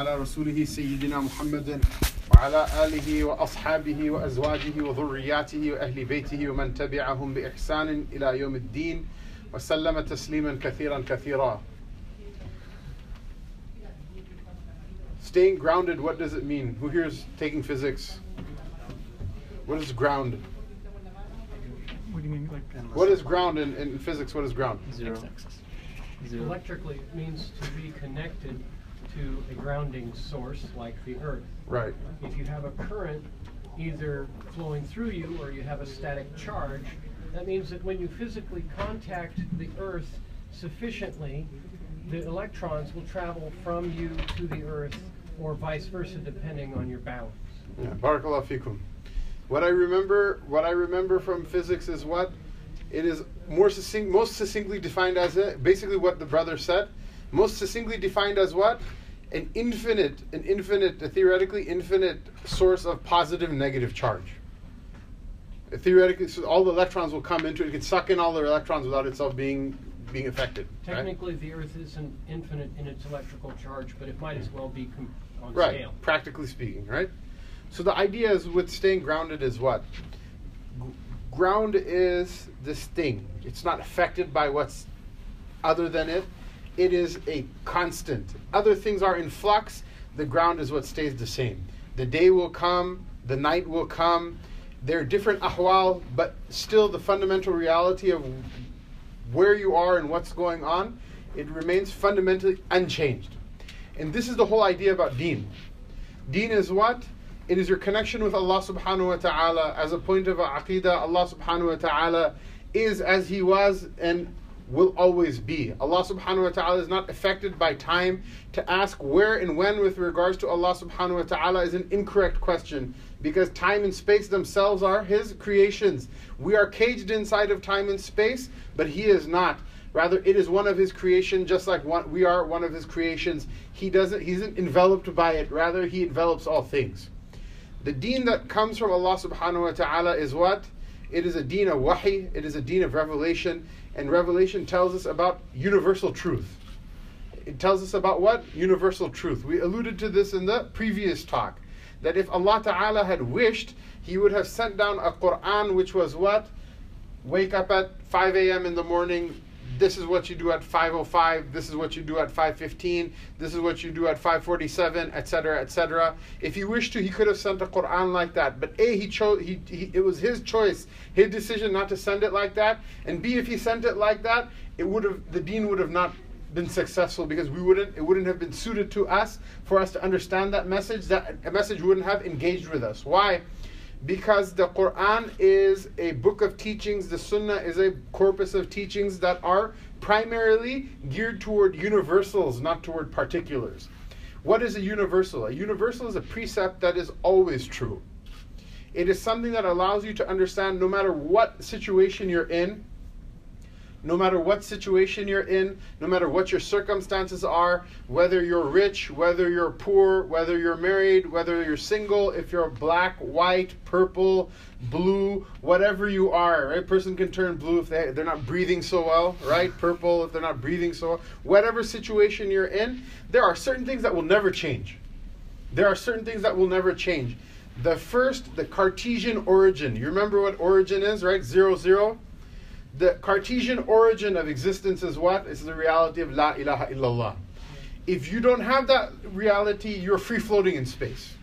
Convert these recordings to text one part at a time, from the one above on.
على رسوله سيدنا محمد وعلى آله وأصحابه وأزواجه وذرياته وأهل بيته ومن تبعهم بإحسان إلى يوم الدين وسلم تسليما كثيرا كثيرا Staying grounded, what does it mean? Who here is taking physics? What is ground? What do you mean, like? What is ground in, in physics? What is ground? Zero. Zero. Electrically, it means to be connected to a grounding source like the earth. Right. If you have a current either flowing through you or you have a static charge, that means that when you physically contact the earth sufficiently, the electrons will travel from you to the earth or vice versa depending on your balance. Yeah, barakallah fikum. What I remember, what I remember from physics is what it is more succinct, most succinctly defined as it. Basically, what the brother said, most succinctly defined as what an infinite, an infinite, a theoretically infinite source of positive and negative charge. Theoretically, so all the electrons will come into it. It can suck in all the electrons without itself being being affected. right? Technically, the earth isn't infinite in its electrical charge, but it might as well be com- on right scale. practically speaking right so the idea is with staying grounded is what G- ground is this thing it's not affected by what's other than it it is a constant other things are in flux the ground is what stays the same the day will come the night will come there are different ahwal but still the fundamental reality of where you are and what's going on it remains fundamentally unchanged and this is the whole idea about deen. Deen is what? It is your connection with Allah subhanahu wa ta'ala as a point of aqidah. Allah subhanahu wa ta'ala is as He was and will always be. Allah subhanahu wa ta'ala is not affected by time. To ask where and when with regards to Allah subhanahu wa ta'ala is an incorrect question because time and space themselves are His creations. We are caged inside of time and space, but He is not. Rather, it is one of his creation, just like one, we are one of his creations. He doesn't, he isn't enveloped by it. Rather, he envelops all things. The deen that comes from Allah subhanahu wa ta'ala is what? It is a deen of wahi, it is a deen of revelation, and revelation tells us about universal truth. It tells us about what? Universal truth. We alluded to this in the previous talk. That if Allah Ta'ala had wished, He would have sent down a Quran which was what? Wake up at 5 a.m. in the morning, this is what you do at 505 this is what you do at 515 this is what you do at 547 etc etc if he wished to he could have sent a quran like that. But a he chose he, he it was his choice his decision not to send it like that. And b if he sent it like that it would have the deen would have not been successful because we wouldn't it wouldn't have been suited to us for us to understand that message that a message wouldn't have engaged with us. Why because the Quran is a book of teachings, the Sunnah is a corpus of teachings that are primarily geared toward universals, not toward particulars. What is a universal? A universal is a precept that is always true. It is something that allows you to understand no matter what situation you're in, no matter what situation you're in, no matter what your circumstances are, whether you're rich, whether you're poor, whether you're married, whether you're single, if you're black, white, purple, blue, whatever you are, right? Person can turn blue if they, they're not breathing so well, right? Purple if they're not breathing so well. Whatever situation you're in, there are certain things that will never change. There are certain things that will never change. The first, the Cartesian origin. You remember what origin is, right? Zero, zero the Cartesian origin of existence is what? It's the reality of La ilaha illallah. If you don't have that reality, you're free floating in space.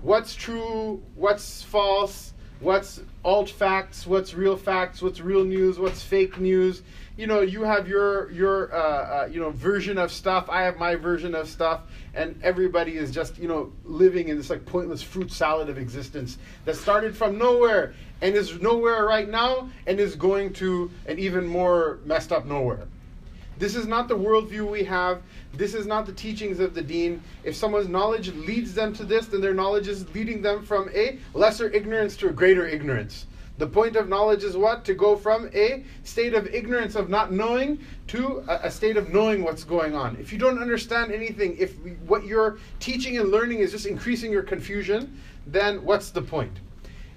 What's true, what's false, what's alt facts, what's real facts, what's real news, what's fake news. You know, you have your your uh, uh, you know version of stuff. I have my version of stuff, and everybody is just you know living in this like pointless fruit salad of existence that started from nowhere and is nowhere right now and is going to an even more messed up nowhere. This is not the worldview we have. This is not the teachings of the deen. If someone's knowledge leads them to this, then their knowledge is leading them from a lesser ignorance to a greater ignorance. The point of knowledge is what? To go from a state of ignorance of not knowing to a, a state of knowing what's going on. If you don't understand anything, if what you're teaching and learning is just increasing your confusion, then what's the point?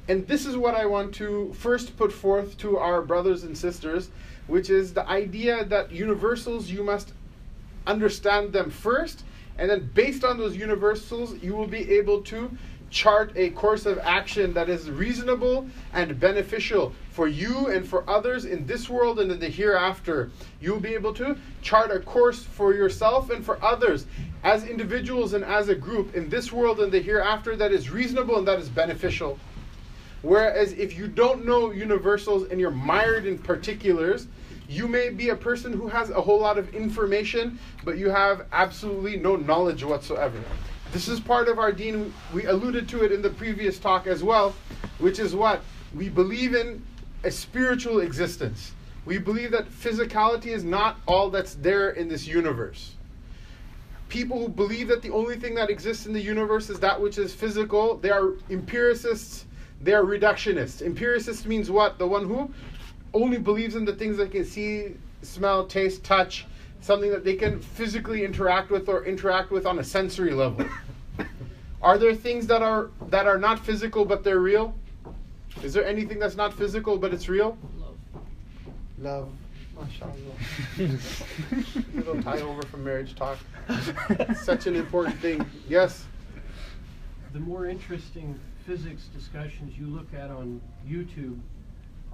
And this is what I want to first put forth to our brothers and sisters, which is the idea that universals, you must understand them first, And then, based on those universals, you will be able to chart a course of action that is reasonable and beneficial for you and for others in this world and in the hereafter. You'll be able to chart a course for yourself and for others as individuals and as a group in this world and the hereafter that is reasonable and that is beneficial. Whereas if you don't know universals and you're mired in particulars, you may be a person who has a whole lot of information, but you have absolutely no knowledge whatsoever. This is part of our deen. We alluded to it in the previous talk as well, which is what? We believe in a spiritual existence. We believe that physicality is not all that's there in this universe. People who believe that the only thing that exists in the universe is that which is physical, they are empiricists, they are reductionists. Empiricist means what? The one who only believes in the things they can see, smell, taste, touch, something that they can physically interact with or interact with on a sensory level. are there things that are that are not physical but they're real? Is there anything that's not physical but it's real? Love. Love. MashaAllah. Little tie over from marriage talk. Such an important thing. Yes. The more interesting physics discussions you look at on YouTube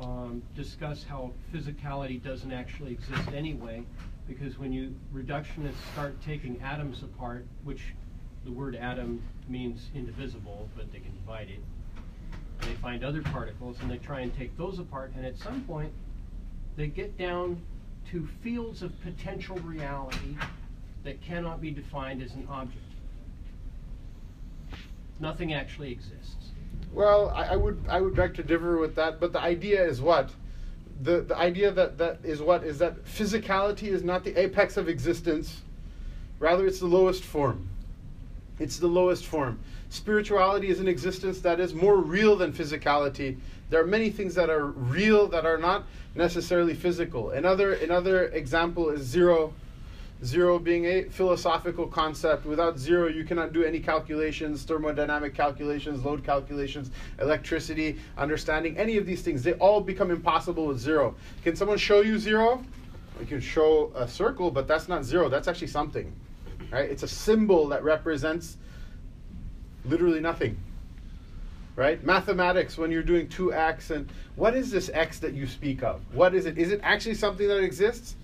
um, discuss how physicality doesn't actually exist anyway, because when you reductionists start taking atoms apart, which the word atom means indivisible, but they can divide it, they find other particles and they try and take those apart, and at some point they get down to fields of potential reality that cannot be defined as an object. Nothing actually exists. Well, I, I would I would beg to differ with that, but the idea is what? The the idea that that is what is that physicality is not the apex of existence, rather it's the lowest form. It's the lowest form. Spirituality is an existence that is more real than physicality. There are many things that are real that are not necessarily physical. Another another example is zero Zero being a philosophical concept. Without zero, you cannot do any calculations, thermodynamic calculations, load calculations, electricity, understanding, any of these things. They all become impossible with zero. Can someone show you zero? You can show a circle, but that's not zero. That's actually something. Right? It's a symbol that represents literally nothing. Right? Mathematics, when you're doing 2x, and what is this x that you speak of? What is it? Is it actually something that exists?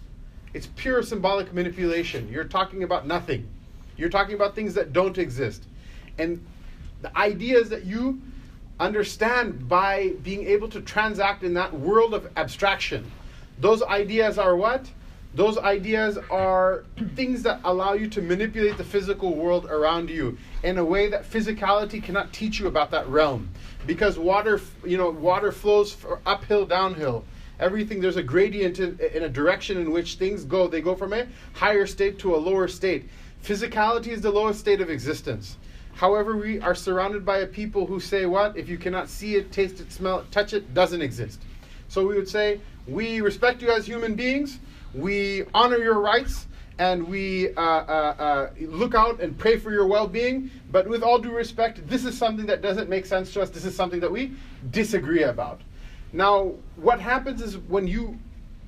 It's pure symbolic manipulation. You're talking about nothing. You're talking about things that don't exist. And the ideas that you understand by being able to transact in that world of abstraction, those ideas are what? Those ideas are things that allow you to manipulate the physical world around you in a way that physicality cannot teach you about that realm. Because water, you know, water flows uphill, downhill everything there's a gradient in, in, a direction in which things go they go from a higher state to a lower state. Physicality is the lowest state of existence. However we are surrounded by a people who say what? If you cannot see it taste it smell it touch it doesn't exist. So we would say we respect you as human beings. We honor your rights and we uh, uh, uh, look out and pray for your well-being. But with all due respect this is something that doesn't make sense to us. This is something that we disagree about now, what happens is when you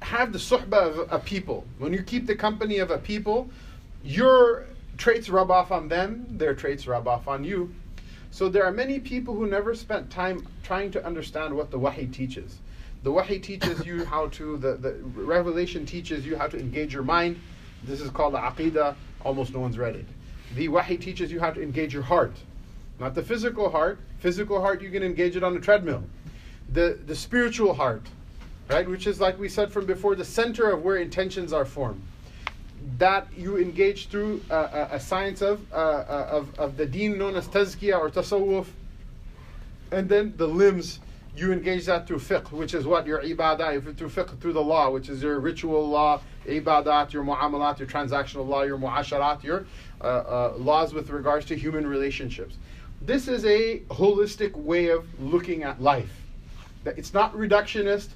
have the suhbah of a people, when you keep the company of a people, your traits rub off on them, their traits rub off on you. So there are many people who never spent time trying to understand what the wahi teaches. The wahi teaches you how to, the, the revelation teaches you how to engage your mind. This is called the aqidah. Almost no one's read it. The wahi teaches you how to engage your heart. Not the physical heart. Physical heart, you can engage it on a treadmill the, the spiritual heart, right? Which is, like we said from before, the center of where intentions are formed. That you engage through a, a, science of, uh, uh, of, of the deen known as tazkiyah or tasawwuf. And then the limbs, you engage that through fiqh, which is what? Your ibadah, through fiqh, through the law, which is your ritual law, ibadat, your muamalat, your transactional law, your muasharat, your uh, uh, laws with regards to human relationships. This is a holistic way of looking at life it's not reductionist.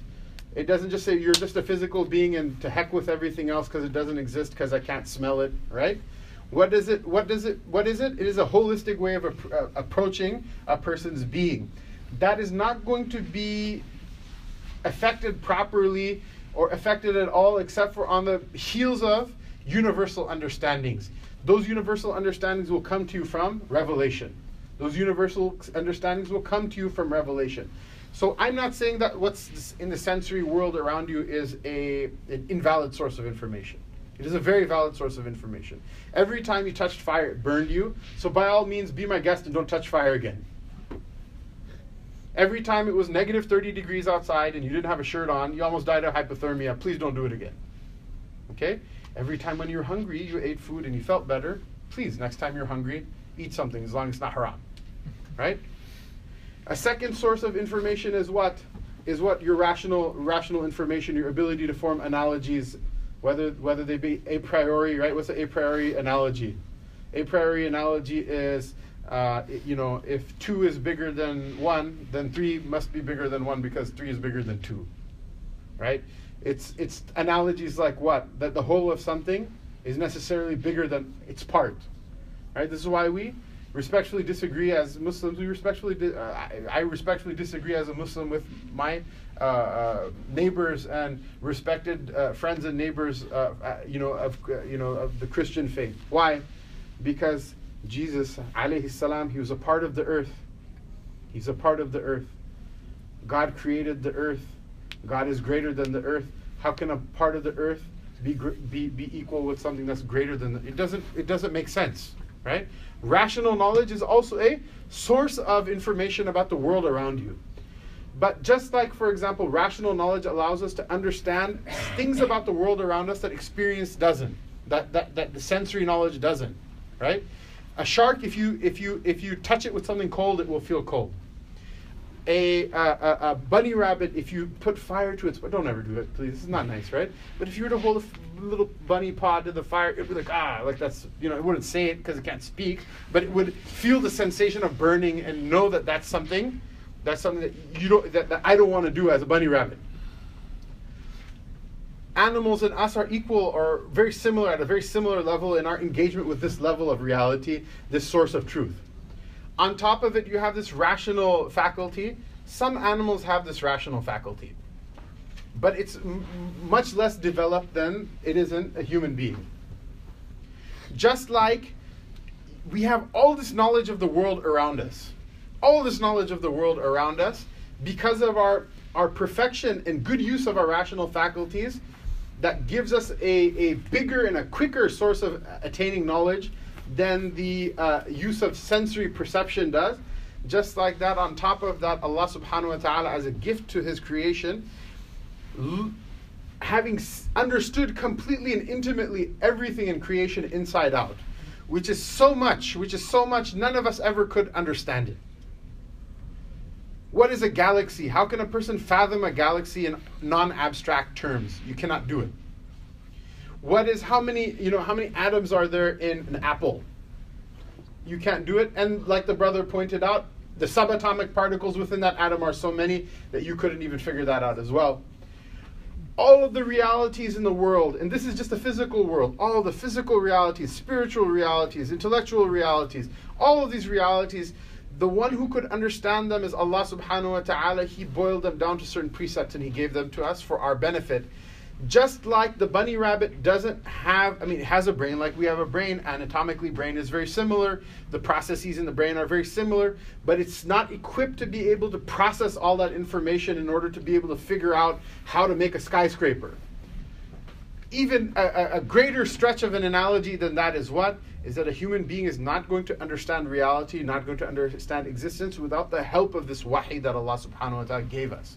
It doesn't just say you're just a physical being and to heck with everything else because it doesn't exist because I can't smell it, right? What does it? What does it? What is it? It is a holistic way of uh, approaching a person's being. That is not going to be affected properly or affected at all, except for on the heels of universal understandings. those universal understandings will come to you from revelation. Those universal understandings will come to you from revelation. So I'm not saying that what's in the sensory world around you is a, an invalid source of information. It is a very valid source of information. Every time you touched fire, it burned you. So by all means, be my guest and don't touch fire again. Every time it was negative 30 degrees outside and you didn't have a shirt on, you almost died of hypothermia. Please don't do it again. Okay? Every time when you're hungry, you ate food and you felt better. Please, next time you're hungry, eat something as long as it's not haram. Right? A second source of information is what? Is what your rational rational information, your ability to form analogies, whether whether they be a priori, right? What's the a priori analogy? A priori analogy is uh, you know, if two is bigger than one, then three must be bigger than one because three is bigger than two, right? It's it's analogies like what that the whole of something is necessarily bigger than its part, right? This is why we respectfully disagree as Muslims. We respectfully, di- uh, I, I, respectfully disagree as a Muslim with my uh, uh, neighbors and respected uh, friends and neighbors, uh, uh, you know, of you know of the Christian faith. Why? Because Jesus, alayhi salam, he was a part of the earth. He's a part of the earth. God created the earth. God is greater than the earth. How can a part of the earth be be, be equal with something that's greater than the, it doesn't it doesn't make sense, right? Rational knowledge is also a source of information about the world around you. But just like, for example, rational knowledge allows us to understand things about the world around us that experience doesn't, that, that, that the sensory knowledge doesn't, right? A shark, if you if you if you touch it with something cold, it will feel cold. A, a, a bunny rabbit, if you put fire to its, don't ever do it, please. Is not nice, right? But if you were to hold a f- little bunny paw to the fire, it'd be like ah, like that's you know, it wouldn't say it because it can't speak, but it would feel the sensation of burning and know that that's something, that's something that you don't that, that I don't want to do as a bunny rabbit animals and us are equal or very similar at a very similar level in our engagement with this level of reality, this source of truth. On top of it, you have this rational faculty. Some animals have this rational faculty, but it's m- much less developed than it is in a human being. Just like we have all this knowledge of the world around us, all this knowledge of the world around us, because of our, our perfection and good use of our rational faculties, that gives us a, a bigger and a quicker source of attaining knowledge than the uh, use of sensory perception does. Just like that, on top of that, Allah subhanahu wa ta'ala, as a gift to His creation, l- having s- understood completely and intimately everything in creation inside out, which is so much, which is so much, none of us ever could understand it. What is a galaxy? How can a person fathom a galaxy in non-abstract terms? You cannot do it. What is how many, you know, how many atoms are there in an apple? You can't do it. And like the brother pointed out, the subatomic particles within that atom are so many that you couldn't even figure that out as well. All of the realities in the world, and this is just the physical world, all the physical realities, spiritual realities, intellectual realities, all of these realities the one who could understand them is Allah subhanahu wa ta'ala. He boiled them down to certain precepts and He gave them to us for our benefit. Just like the bunny rabbit doesn't have, I mean, it has a brain like we have a brain. Anatomically, brain is very similar. The processes in the brain are very similar, but it's not equipped to be able to process all that information in order to be able to figure out how to make a skyscraper. Even a, a greater stretch of an analogy than that is what? is that a human being is not going to understand reality, not going to understand existence without the help of this wahi that Allah subhanahu wa ta'ala gave us.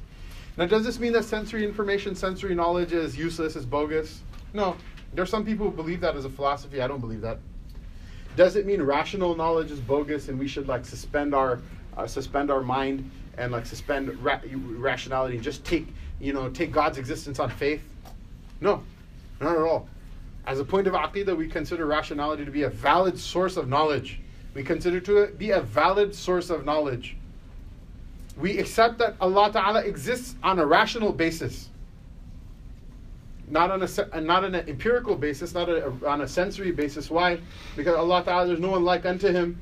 Now, does this mean that sensory information, sensory knowledge is useless, is bogus? No. There are some people who believe that as a philosophy. I don't believe that. Does it mean rational knowledge is bogus and we should like suspend our uh, suspend our mind and like suspend ra- rationality and just take you know take God's existence on faith? No, not at all. As a point of aqidah, we consider rationality to be a valid source of knowledge. We consider to be a valid source of knowledge We accept that Allah Ta'ala exists on a rational basis. Not on a not on an empirical basis, not a, on a sensory basis. Why? Because Allah Ta'ala, there's no one like unto Him.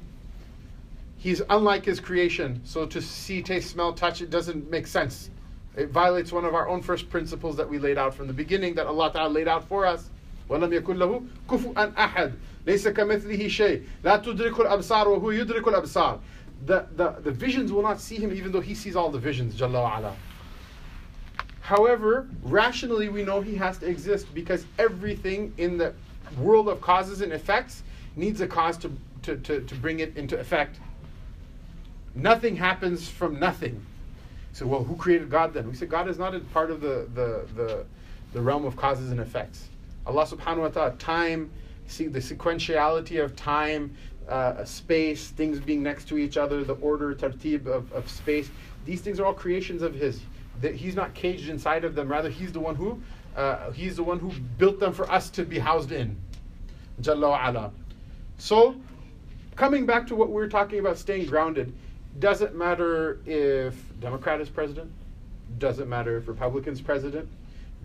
He's unlike His creation. So to see, taste, smell, touch, it doesn't make sense. It violates one of our own first principles that we laid out from the beginning, that Allah Ta'ala laid out for us. وَلَمْ يَكُنْ لَهُ كُفُوًا أَحَدٌ ليس كمثله شيء لا تدرك الأبصار وهو يدرك الأبصار the, the, the visions will not see him even though he sees all the visions, Jalla ala. However, rationally we know he has to exist because everything in the world of causes and effects needs a cause to, to, to, to bring it into effect. Nothing happens from nothing. So, well, who created God then? We said God is not a part of the, the, the, the realm of causes and effects. Allah subhanahu wa ta'ala, time, see the sequentiality of time, uh, space, things being next to each other, the order, tartib of, of space, these things are all creations of His. That He's not caged inside of them, rather, He's the one who, uh, He's the one who built them for us to be housed in. Jalla ala. So, coming back to what we were talking about staying grounded, doesn't matter if Democrat is president, doesn't matter if Republican's president,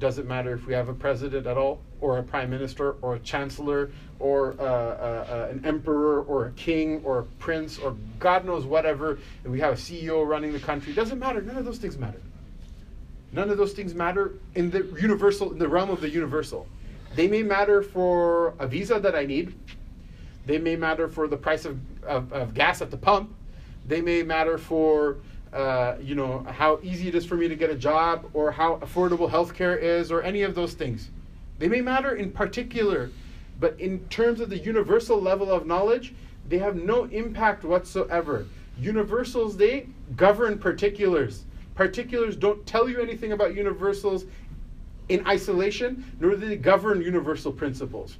doesn't matter if we have a president at all, or a prime minister, or a chancellor, or uh, uh, uh, an emperor, or a king, or a prince, or God knows whatever, and we have a CEO running the country. Doesn't matter. None of those things matter. None of those things matter in the universal, in the realm of the universal. They may matter for a visa that I need. They may matter for the price of, of, of gas at the pump they may matter for uh, you know how easy it is for me to get a job or how affordable healthcare is or any of those things. They may matter in particular, but in terms of the universal level of knowledge, they have no impact whatsoever. Universals they govern particulars. Particulars don't tell you anything about universals in isolation, nor do they govern universal principles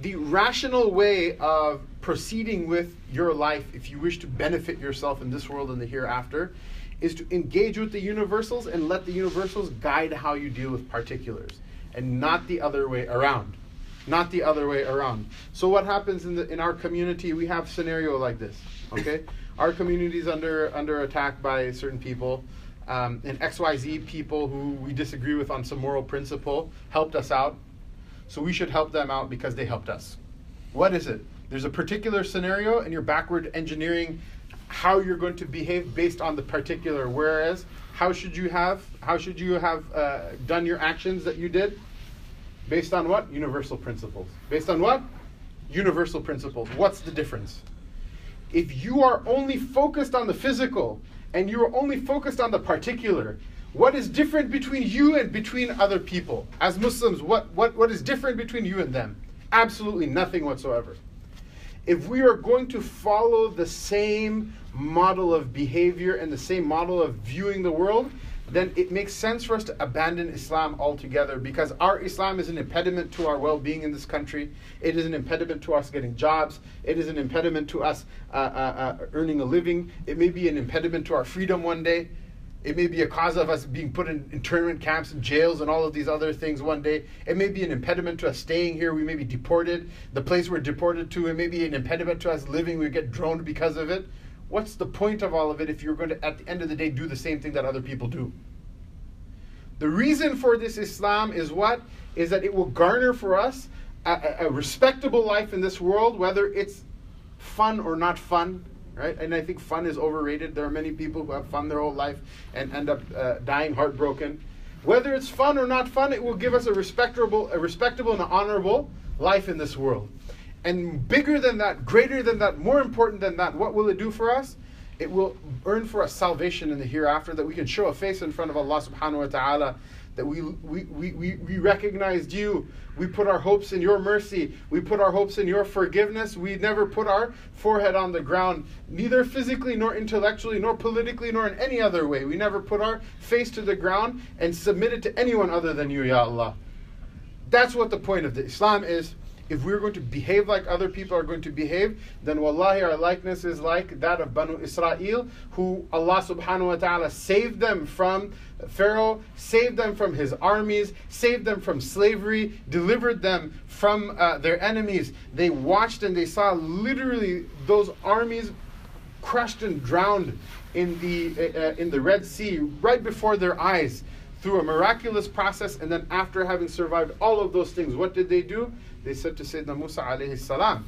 the rational way of proceeding with your life, if you wish to benefit yourself in this world and the hereafter, is to engage with the universals and let the universals guide how you deal with particulars, and not the other way around. Not the other way around. So what happens in the in our community? We have scenario like this. Okay, our community is under under attack by certain people. Um, and XYZ people who we disagree with on some moral principle helped us out so we should help them out because they helped us. What is it? There's a particular scenario, and you're backward engineering how you're going to behave based on the particular. Whereas, how should you have how should you have uh, done your actions that you did? Based on what? Universal principles. Based on what? Universal principles. What's the difference? If you are only focused on the physical and you are only focused on the particular, what is different between you and between other people? As Muslims, what, what, what is different between you and them? Absolutely nothing whatsoever. If we are going to follow the same model of behavior and the same model of viewing the world, then it makes sense for us to abandon Islam altogether because our Islam is an impediment to our well being in this country. It is an impediment to us getting jobs. It is an impediment to us uh, uh, uh, earning a living. It may be an impediment to our freedom one day. It may be a cause of us being put in internment camps and jails and all of these other things one day. It may be an impediment to us staying here. We may be deported. The place we're deported to, it may be an impediment to us living. We get droned because of it. What's the point of all of it if you're going to, at the end of the day, do the same thing that other people do? The reason for this Islam is what? Is that it will garner for us a, a respectable life in this world, whether it's fun or not fun, right? And I think fun is overrated. There are many people who have fun their whole life and end up uh, dying heartbroken. Whether it's fun or not fun, it will give us a respectable, a respectable and honorable life in this world. And bigger than that, greater than that, more important than that, what will it do for us? It will earn for us salvation in the hereafter that we can show a face in front of Allah subhanahu wa ta'ala that we, we, we, we, recognized you. We put our hopes in your mercy. We put our hopes in your forgiveness. We never put our forehead on the ground, neither physically, nor intellectually, nor politically, nor in any other way. We never put our face to the ground and submitted to anyone other than you, Ya Allah. That's what the point of the Islam is if we're going to behave like other people are going to behave, then wallahi our likeness is like that of Banu Israel, who Allah subhanahu wa ta'ala saved them from Pharaoh, saved them from his armies, saved them from slavery, delivered them from uh, their enemies. They watched and they saw literally those armies crushed and drowned in the, uh, uh in the Red Sea right before their eyes through a miraculous process. And then after having survived all of those things, what did they do? They said to Sayyidina Musa alayhi salam,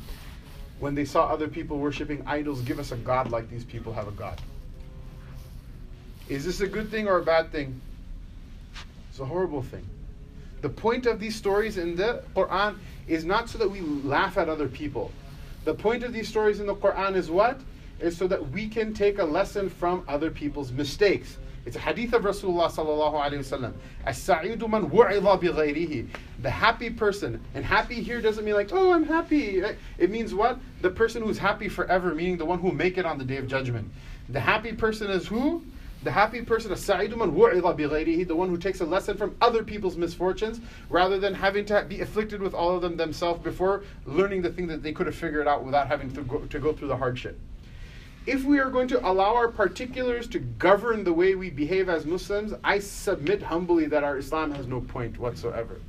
when they saw other people worshipping idols, give us a God like these people have a God. Is this a good thing or a bad thing? It's a horrible thing. The point of these stories in the Quran is not so that we laugh at other people. The point of these stories in the Quran is what? Is so that we can take a lesson from other people's mistakes. It's a hadith of Rasulullah sallallahu alaihi wasallam. As-sa'idu man wu'idha. The happy person, and happy here doesn't mean like, oh, I'm happy. It means what? The person who's happy forever, meaning the one who make it on the day of judgment. The happy person is who? The happy person, as-sa'idu man wu'idha bighayrihi, the one who takes a lesson from other people's misfortunes, rather than having to be afflicted with all of them themselves before learning the thing that they could have figured out without having to go, to go through the hardship if we are going to allow our particulars to govern the way we behave as Muslims, I submit humbly that our Islam has no point whatsoever.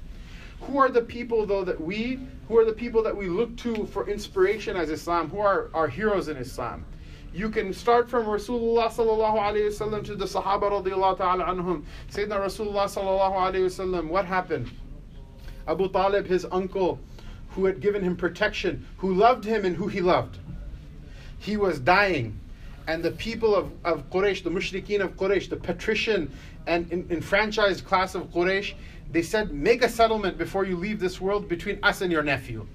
Who are the people though that we, who are the people that we look to for inspiration as Islam? Who are our heroes in Islam? You can start from Rasulullah sallallahu alayhi wasallam to the Sahaba radiallahu ta'ala anhum. Sayyidina Rasulullah sallallahu alayhi wasallam, what happened? Abu Talib, his uncle, who had given him protection, who loved him and who he loved he was dying. And the people of, of Quraysh, the mushrikeen of Quraysh, the patrician and enfranchised class of Quraysh, they said, Make a settlement before you leave this world between us and your nephew.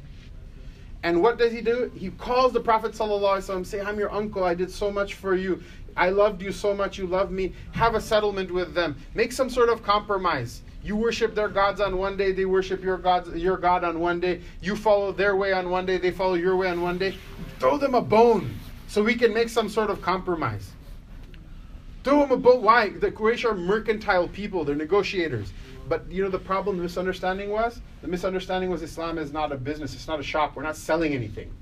And what does he do? He calls the Prophet ﷺ, say, I'm your uncle, I did so much for you. I loved you so much, you love me. Have a settlement with them. Make some sort of compromise. You worship their gods on one day, they worship your gods, your God on one day. You follow their way on one day, they follow your way on one day. Throw them a bone so we can make some sort of compromise. Throw them a bone. Why? The Quraysh are mercantile people, they're negotiators. But you know the problem, the misunderstanding was? The misunderstanding was Islam is not a business, it's not a shop, we're not selling anything.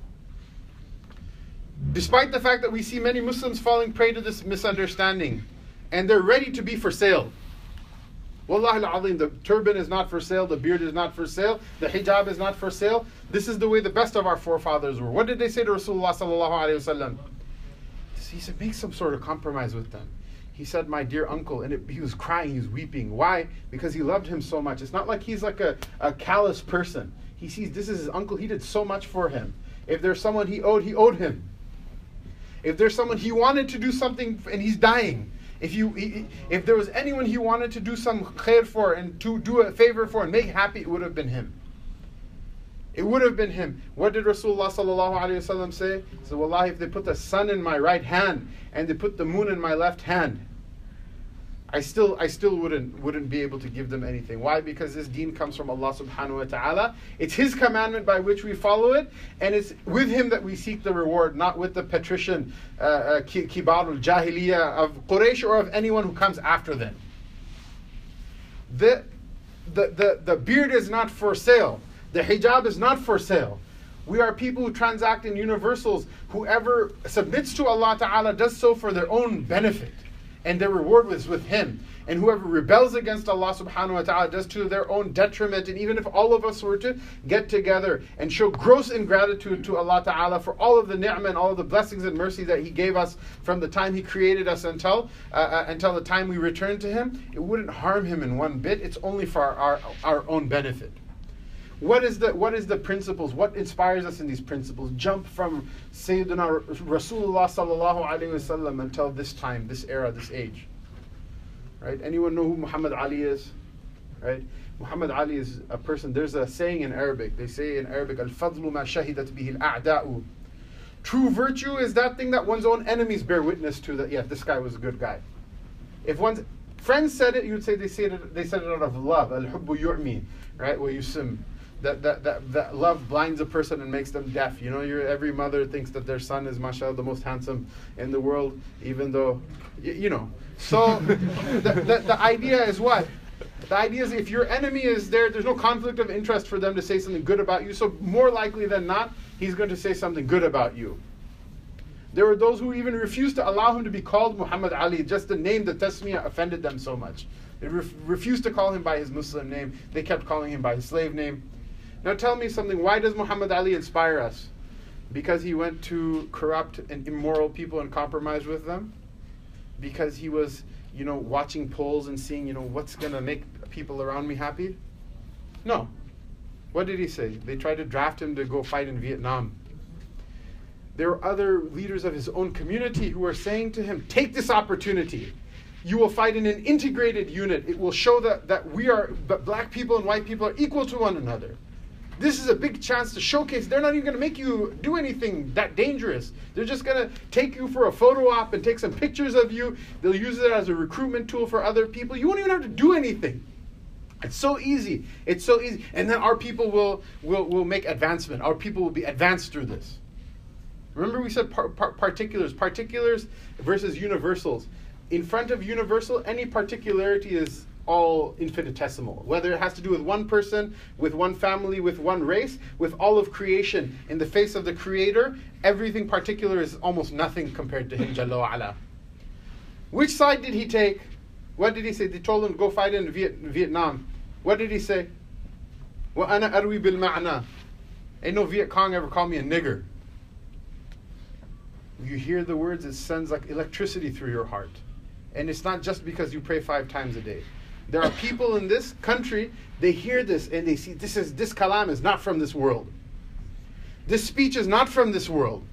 Despite the fact that we see many Muslims falling prey to this misunderstanding, and they're ready to be for sale. Wallahi al the turban is not for sale, the beard is not for sale, the hijab is not for sale. This is the way the best of our forefathers were. What did they say to Rasulullah sallallahu? He said, make some sort of compromise with them. He said, my dear uncle, and it, he was crying, he was weeping. Why? Because he loved him so much. It's not like he's like a, a callous person. He sees this is his uncle, he did so much for him. If there's someone he owed, he owed him. If there's someone he wanted to do something and he's dying, if you if there was anyone he wanted to do some khair for and to do a favor for and make happy, it would have been him. It would have been him. What did Rasulullah sallallahu alaihi wasallam say? Said, "Wallahi, if they put the sun in my right hand and they put the moon in my left hand, I still I still wouldn't wouldn't be able to give them anything. Why? Because this deen comes from Allah subhanahu wa ta'ala. It's his commandment by which we follow it, and it's with him that we seek the reward, not with the patrician uh, uh, kibarul of Quraysh or of anyone who comes after them. The, the, the, the beard is not for sale. The hijab is not for sale. We are people who transact in universals. Whoever submits to Allah Ta'ala does so for their own benefit and their reward was with him. And whoever rebels against Allah subhanahu wa ta'ala does to their own detriment. And even if all of us were to get together and show gross ingratitude to Allah ta'ala for all of the ni'mah and all of the blessings and mercy that He gave us from the time He created us until, uh, uh, until the time we return to Him, it wouldn't harm Him in one bit. It's only for our, our, our own benefit. What is the what is the principles? What inspires us in these principles? Jump from Sayyidina Rasulullah sallallahu alaihi wasallam until this time, this era, this age. Right? Anyone know who Muhammad Ali is? Right? Muhammad Ali is a person. There's a saying in Arabic. They say in Arabic, "Al-fadlu ma shahidat bihi al-a'da'u." True virtue is that thing that one's own enemies bear witness to. That yeah, this guy was a good guy. If one's friends said it, you would say they said it. They said it out of love. Al-hubbu yu'mi, right? Where you sim that, that, that, that love blinds a person and makes them deaf. You know, your every mother thinks that their son is, mashallah, the most handsome in the world, even though, you, you know. So the, the, the idea is what? The idea is if your enemy is there, there's no conflict of interest for them to say something good about you. So more likely than not, he's going to say something good about you. There were those who even refused to allow him to be called Muhammad Ali. Just the name, the tasmiyah, offended them so much. They ref- refused to call him by his Muslim name. They kept calling him by his slave name. Now tell me something. Why does Muhammad Ali inspire us? Because he went to corrupt and immoral people and compromise with them? Because he was, you know, watching polls and seeing, you know, what's going to make people around me happy? No. What did he say? They tried to draft him to go fight in Vietnam. There were other leaders of his own community who were saying to him, Take this opportunity. you will fight in an integrated unit. It will show that, that we are, that black people and white people are equal to one another. This is a big chance to showcase. They're not even going to make you do anything that dangerous. They're just going to take you for a photo op and take some pictures of you. They'll use it as a recruitment tool for other people. You won't even have to do anything. It's so easy. It's so easy. And then our people will, will, will make advancement. Our people will be advanced through this. Remember, we said par- par- particulars, particulars versus universals. In front of universal, any particularity is all infinitesimal. Whether it has to do with one person, with one family, with one race, with all of creation. In the face of the Creator, everything particular is almost nothing compared to Him. Jalla ala. Which side did he take? What did he say? They told him to go fight in Viet- Vietnam. What did he say? وَأَنَا أَرْوِي بِالْمَعْنَى Ain't no Viet Cong ever called me a nigger. You hear the words, it sends like electricity through your heart. And it's not just because you pray five times a day. There are people in this country, they hear this and they see this is this kalam is not from this world. This speech is not from this world.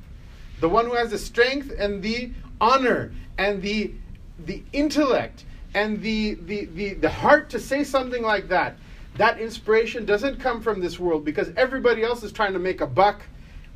The one who has the strength and the honor and the the intellect and the, the, the, the heart to say something like that, that inspiration doesn't come from this world because everybody else is trying to make a buck.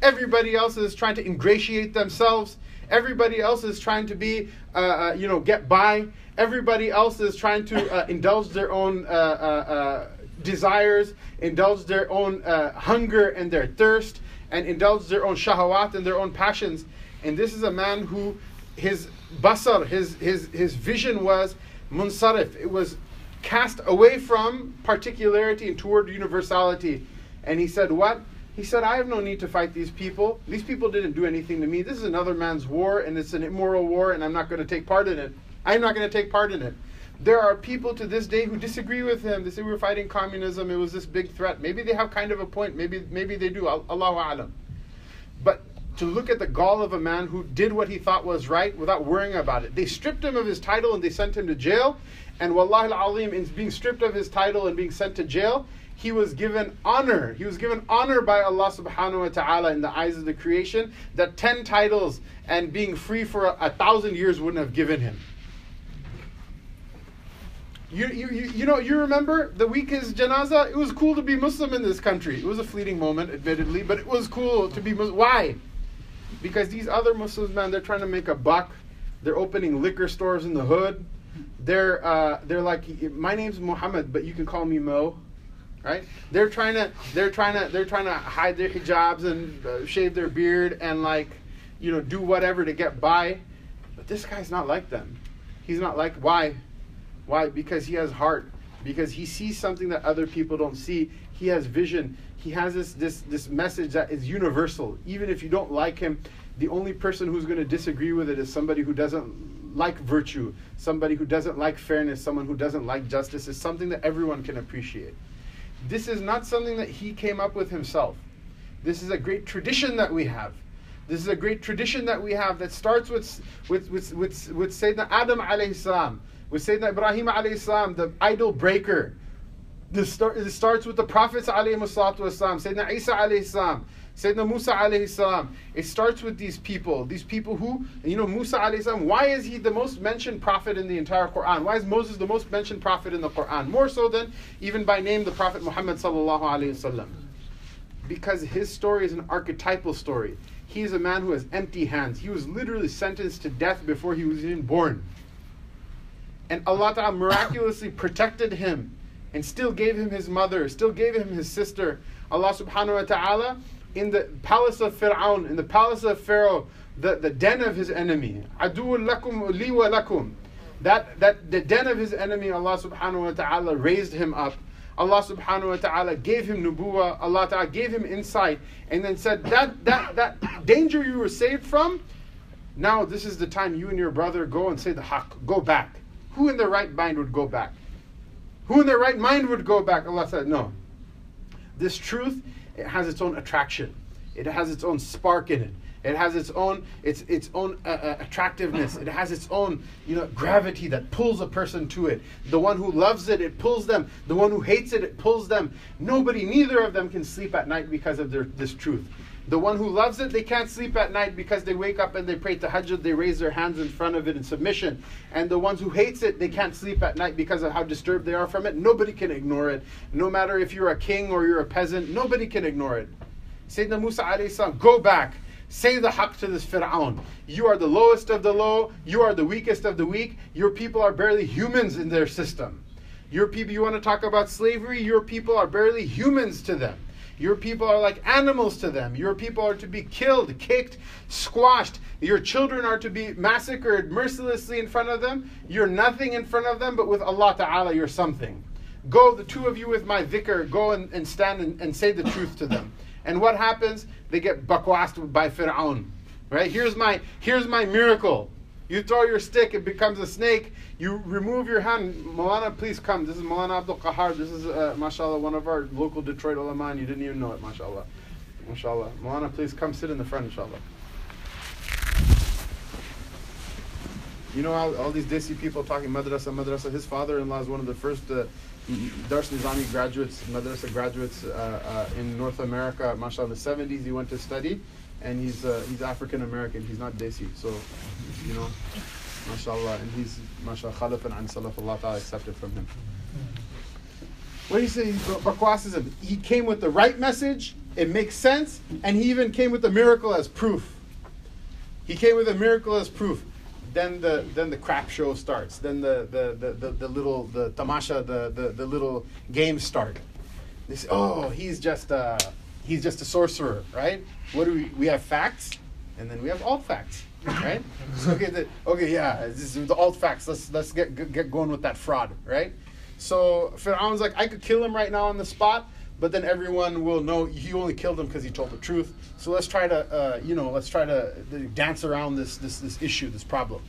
Everybody else is trying to ingratiate themselves. Everybody else is trying to be, uh, uh, you know, get by. Everybody else is trying to uh, indulge their own uh, uh, uh, desires, indulge their own hunger and their thirst, and indulge their own shahawat and their own passions. And this is a man who, his basar, his, his, his vision was munsarif. It was cast away from particularity and toward universality. And he said, What? He said, I have no need to fight these people. These people didn't do anything to me. This is another man's war, and it's an immoral war, and I'm not going to take part in it. I'm not going to take part in it. There are people to this day who disagree with him. They say we were fighting communism. It was this big threat. Maybe they have kind of a point. Maybe maybe they do. Allahu alam. But to look at the gall of a man who did what he thought was right without worrying about it. They stripped him of his title and they sent him to jail. And wallahi al-azim, in being stripped of his title and being sent to jail, he was given honor. He was given honor by Allah subhanahu wa ta'ala in the eyes of the creation that 10 titles and being free for a, a thousand years wouldn't have given him. You, you, you, you know, you remember the week is janaza? It was cool to be Muslim in this country. It was a fleeting moment, admittedly, but it was cool to be Muslim. Why? Because these other Muslims, man, they're trying to make a buck. They're opening liquor stores in the hood. They're uh, they're like, my name's Muhammad, but you can call me Mo, right? They're trying to they're trying to they're trying to hide their hijabs and uh, shave their beard and like, you know, do whatever to get by. But this guy's not like them. He's not like why, why? Because he has heart. Because he sees something that other people don't see. He has vision he has this this this message that is universal. Even if you don't like him, the only person who's going to disagree with it is somebody who doesn't like virtue, somebody who doesn't like fairness, someone who doesn't like justice. Is something that everyone can appreciate. This is not something that he came up with himself. This is a great tradition that we have. This is a great tradition that we have that starts with with with with, with Sayyidina Adam alayhi salam, with Sayyidina Ibrahim alayhi salam, the idol breaker this, start, this starts with the prophets alayhi wasalam, Sayyidina Isa alayhi salam, Sayyidina Musa alayhi salam. It starts with these people, these people who, you know, Musa alayhi salam, why is he the most mentioned prophet in the entire Quran? Why is Moses the most mentioned prophet in the Quran? More so than even by name the Prophet Muhammad sallallahu alayhi wasallam. Because his story is an archetypal story. He is a man who has empty hands. He was literally sentenced to death before he was even born. And Allah Ta'ala miraculously protected him and still gave him his mother, still gave him his sister. Allah subhanahu wa ta'ala, in the palace of Fir'aun, in the palace of Pharaoh, the, the den of his enemy. Adu'un lakum li wa lakum. That, that the den of his enemy, Allah subhanahu wa ta'ala raised him up. Allah subhanahu wa ta'ala gave him nubuwa, Allah ta'ala gave him insight, and then said, that, that, that danger you were saved from, now this is the time you and your brother go and say the haqq, go back. Who in their right mind would go back? Who in their right mind would go back? Allah said, no. This truth, it has its own attraction. It has its own spark in it. It has its own its its own uh, uh, attractiveness. It has its own you know gravity that pulls a person to it. The one who loves it, it pulls them. The one who hates it, it pulls them. Nobody, neither of them, can sleep at night because of their, this truth. The one who loves it, they can't sleep at night because they wake up and they pray tahajjud, they raise their hands in front of it in submission. And the ones who hates it, they can't sleep at night because of how disturbed they are from it. Nobody can ignore it. No matter if you're a king or you're a peasant, nobody can ignore it. Sayyidina Musa alayhi go back. Say the haqq to this Fir'aun. You are the lowest of the low. You are the weakest of the weak. Your people are barely humans in their system. Your people, you want to talk about slavery? Your people are barely humans to them. Your people are like animals to them. Your people are to be killed, kicked, squashed. Your children are to be massacred mercilessly in front of them. You're nothing in front of them, but with Allah Ta'ala, you're something. Go, the two of you with my dhikr, go and, and stand and, and say the truth to them. And what happens? They get bakwast by Fir'aun. Right? Here's my here's my miracle. You throw your stick, it becomes a snake. You remove your hand. Malana, please come. This is Malana Abdul Qahar. This is, uh, mashallah, one of our local Detroit ulama. You didn't even know it, mashallah. Mashallah. Malana, please come sit in the front, inshallah. You know all, all these Desi people talking madrasa, madrasa. His father-in-law is one of the first uh, Dars Nizami graduates, madrasa graduates uh, uh, in North America. Mashallah, in the 70s he went to study, and he's uh, he's African American. He's not Desi, so you know, mashallah, and he's mashallah khalafan and salaf. Allah Ta'ala accepted from him. What do you say? Bakwasism. He came with the right message. It makes sense, and he even came with the miracle as proof. He came with a miracle as proof then the then the crap show starts. Then the the, the, the, the little the tamasha the, the, the little games start. They say, oh, he's just a he's just a sorcerer, right? What do we we have facts, and then we have alt facts, right? okay, the, okay, yeah, this is the alt facts. Let's let's get get going with that fraud, right? So Pharaoh's like, I could kill him right now on the spot but then everyone will know he only killed him because he told the truth. So let's try to, uh, you know, let's try to dance around this, this, this issue, this problem.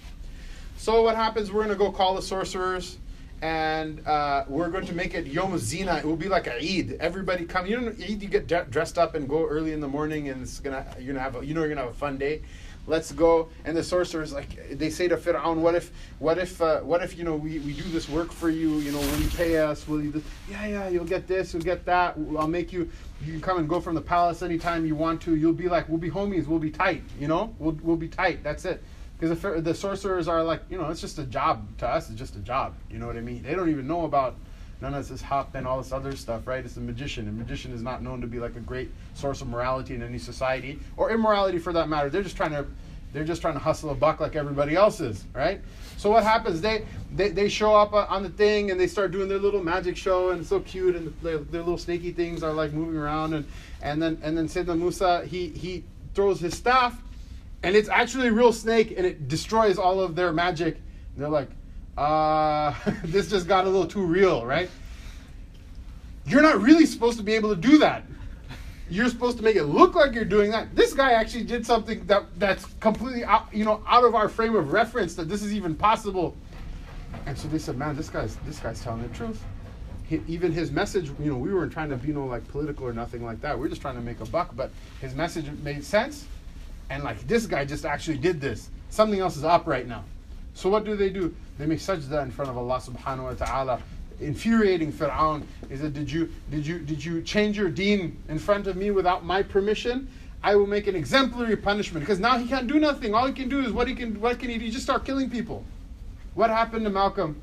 So what happens? We're going to go call the sorcerers, and uh, we're going to make it Yom Zina. It will be like a Eid. Everybody come. You know, Eid, you get dressed up and go early in the morning, and it's gonna you're gonna have a, you know you're gonna have a fun day let's go. And the sorcerers like they say to Fir'aun, what if what if uh, what if you know we, we do this work for you? You know, will you pay us? Will you? Do? Yeah, yeah, you'll get this, you'll get that. I'll make you. You can come and go from the palace anytime you want to. You'll be like, we'll be homies. We'll be tight. You know, we'll we'll be tight. That's it. Because the, the sorcerers are like, you know, it's just a job to us. It's just a job. You know what I mean? They don't even know about none of this hop and all this other stuff, right? It's a magician. A magician is not known to be like a great source of morality in any society or immorality for that matter. They're just trying to they're just trying to hustle a buck like everybody else is, right? So what happens? They they, they show up uh, on the thing and they start doing their little magic show and it's so cute and their, their little snaky things are like moving around and and then and then Sayyidina Musa he he throws his staff and it's actually a real snake and it destroys all of their magic. And they're like, uh, this just got a little too real, right? You're not really supposed to be able to do that. You're supposed to make it look like you're doing that. This guy actually did something that that's completely out, you know, out of our frame of reference that this is even possible. And so they said, man, this guy's this guy's telling the truth. He, even his message, you know, we weren't trying to be you know like political or nothing like that. We are just trying to make a buck, but his message made sense. And like this guy just actually did this. Something else is up right now. So what do they do? They make sajda in front of Allah subhanahu wa ta'ala infuriating Fir'aun is that did you did you did you change your deen in front of me without my permission? I will make an exemplary punishment because now he can't do nothing. All he can do is what he can what can he do? Just start killing people. What happened to Malcolm?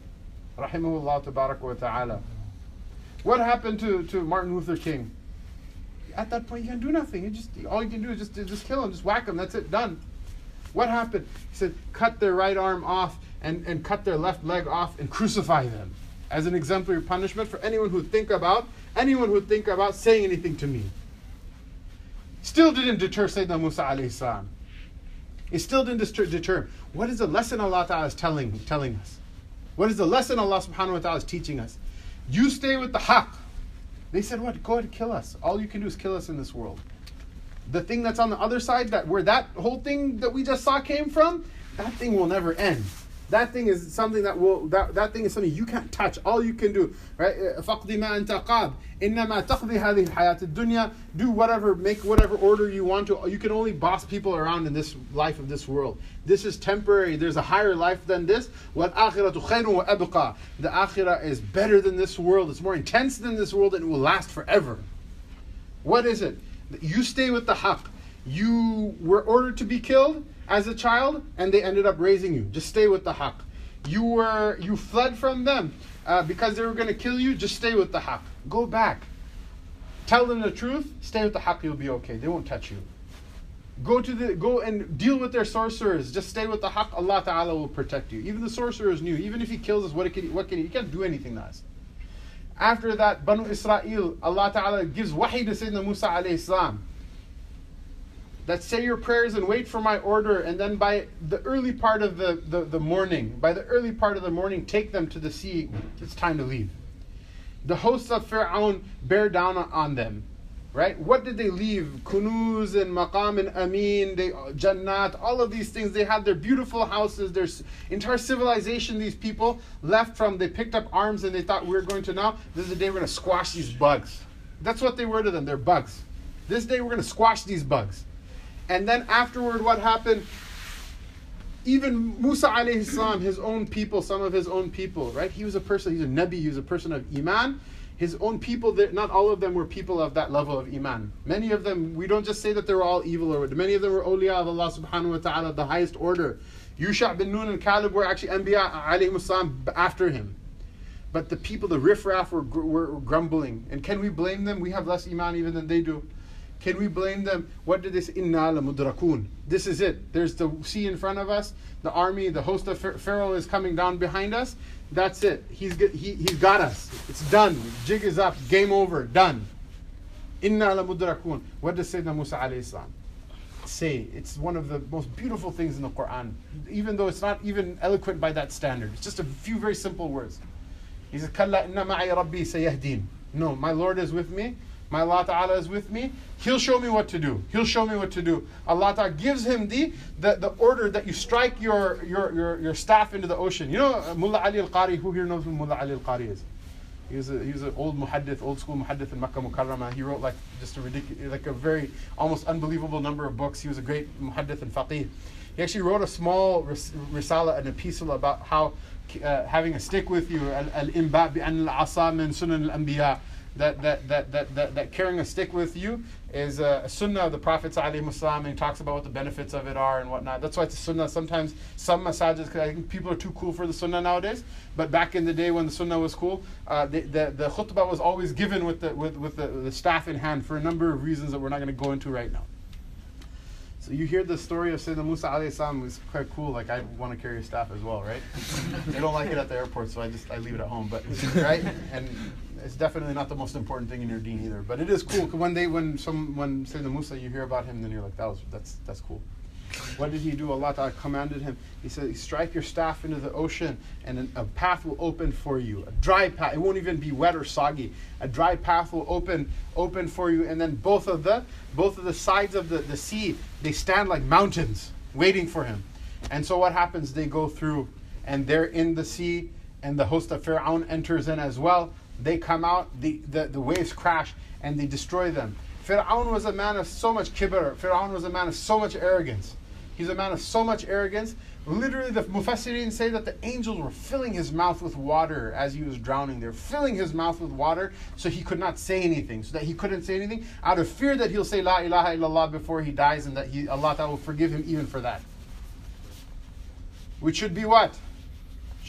Rahimahullah wa ta'ala. What happened to, to Martin Luther King? At that point, you can't do nothing. You just all you can do is just just kill him, just whack him. That's it, done. What happened? He said, cut their right arm off and, and cut their left leg off and crucify them as an exemplary punishment for anyone who think about anyone who think about saying anything to me. Still didn't deter Sayyidina Musa alayhi salam. It still didn't deter. What is the lesson Allah Ta'ala is telling, telling us? What is the lesson Allah subhanahu wa ta'ala is teaching us? You stay with the haqq. They said, what? Go ahead kill us. All you can do is kill us in this world. The thing that's on the other side, that where that whole thing that we just saw came from, that thing will never end. That thing is something that will that, that thing is something you can't touch. All you can do, right? فَقْدِ مَا أَنْتَ قَابْ إِنَّمَا تَقْضِي هَذِهِ الْحَيَاةِ الدُّنْيا Do whatever, make whatever order you want to. You can only boss people around in this life of this world. This is temporary. There's a higher life than this. وَالْآخِرَةُ خَيْرٌ وَأَبْقَى The akhirah is better than this world. It's more intense than this world and it will last forever. What is it? You stay with the haqq. You were ordered to be killed as a child, and they ended up raising you. Just stay with the haqq. You were you fled from them uh, because they were going to kill you. Just stay with the haqq. Go back. Tell them the truth. Stay with the haqq. You'll be okay. They won't touch you. Go to the go and deal with their sorcerers. Just stay with the haqq. Allah Taala will protect you. Even the sorcerers knew. Even if he kills us, what can he, what can he? He can't do anything to us. After that, Banu Israel, Allah Taala gives wahi to Sayyidina Musa alayhi salam that say your prayers and wait for my order, and then by the early part of the, the, the morning, by the early part of the morning, take them to the sea. It's time to leave. The hosts of Fir'aun bear down on them. Right? What did they leave? Kunuz and Maqam and Amin, they, Jannat, all of these things. They had their beautiful houses, their entire civilization, these people left from. They picked up arms and they thought, we're going to now, this is the day we're going to squash these bugs. That's what they were to them. They're bugs. This day we're going to squash these bugs. And then afterward, what happened? Even Musa alayhi salam, his own people, some of his own people, right? He was a person, he's a Nabi, he was a person of Iman. His own people, not all of them were people of that level of Iman. Many of them, we don't just say that they were all evil, or many of them were awliya of Allah subhanahu wa ta'ala, the highest order. Yusha bin Nun and Caleb were actually Anbiya alayhi salam after him. But the people, the riffraff, were, were grumbling. And can we blame them? We have less Iman even than they do. Can we blame them? What did say? Inna la mudrakun. This is it. There's the sea in front of us. The army, the host of Pharaoh is coming down behind us. That's it. He's, he, he's got us. It's done. Jig is up. Game over. Done. Inna la mudrakun. What does Sayyidina Musa alayhi salam say? It's one of the most beautiful things in the Quran, even though it's not even eloquent by that standard. It's just a few very simple words. He says, Kalla inna ma'i rabbi sayahdin. No, my Lord is with me my Allah Ta'ala is with me, He'll show me what to do. He'll show me what to do. Allah Ta'ala gives him the, the, the order that you strike your, your, your, your staff into the ocean. You know uh, Mullah Ali al-Qari, who here knows who Mullah Ali al-Qari is? He was, a, he was an old muhaddith, old school muhaddith in Makkah Mukarramah. He wrote like just a ridiculous, like a very almost unbelievable number of books. He was a great muhaddith and faqih. He actually wrote a small ris- risala, an epistle about how uh, having a stick with you, al-imba bi-an al-asa min sunan al-anbiya, that, that, that, that, that, that carrying a stick with you is a, sunnah of the Prophet and he talks about what the benefits of it are and whatnot. That's why it's a sunnah. Sometimes some massages, because I think people are too cool for the sunnah nowadays, but back in the day when the sunnah was cool, uh, the, the, the khutbah was always given with, the, with, with the, the staff in hand for a number of reasons that we're not going to go into right now. So you hear the story of Sayyidina Musa alayhi salam is quite cool. Like I want to carry a staff as well, right? they don't like it at the airport, so I just I leave it at home. But right, and it's definitely not the most important thing in your deen either. But it is cool when they when some when Sayyidina Musa you hear about him, then you're like that was that's that's cool. What did he do? Allah Ta'ala commanded him. He said, strike your staff into the ocean and a path will open for you. A dry path. It won't even be wet or soggy. A dry path will open open for you. And then both of the both of the sides of the, the sea, they stand like mountains waiting for him. And so what happens? They go through and they're in the sea and the host of Pharaoh enters in as well. They come out, the, the, the waves crash and they destroy them. Pharaoh was a man of so much kibr. Pharaoh was a man of so much arrogance. He's a man of so much arrogance. Literally, the Mufassirin say that the angels were filling his mouth with water as he was drowning. They're filling his mouth with water so he could not say anything, so that he couldn't say anything, out of fear that he'll say La ilaha illallah before he dies and that he, Allah will forgive him even for that. Which should be what?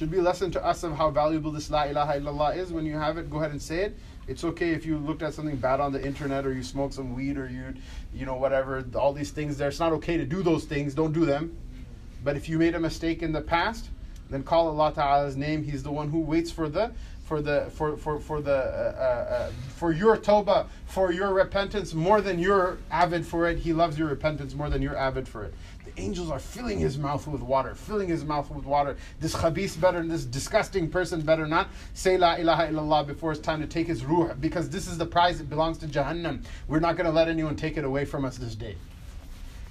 Should be a lesson to us of how valuable this La ilaha illallah is. When you have it, go ahead and say it. It's okay if you looked at something bad on the internet or you smoked some weed or you, you know, whatever, all these things there. It's not okay to do those things. Don't do them. But if you made a mistake in the past, then call Allah Ta'ala's name. He's the one who waits for the for the for for for the uh, uh, uh for your toba for your repentance more than you're avid for it. He loves your repentance more than you're avid for it angels are filling his mouth with water, filling his mouth with water. This khabis better, this disgusting person better not say la ilaha illallah before it's time to take his ruh, because this is the prize that belongs to Jahannam. We're not going to let anyone take it away from us this day.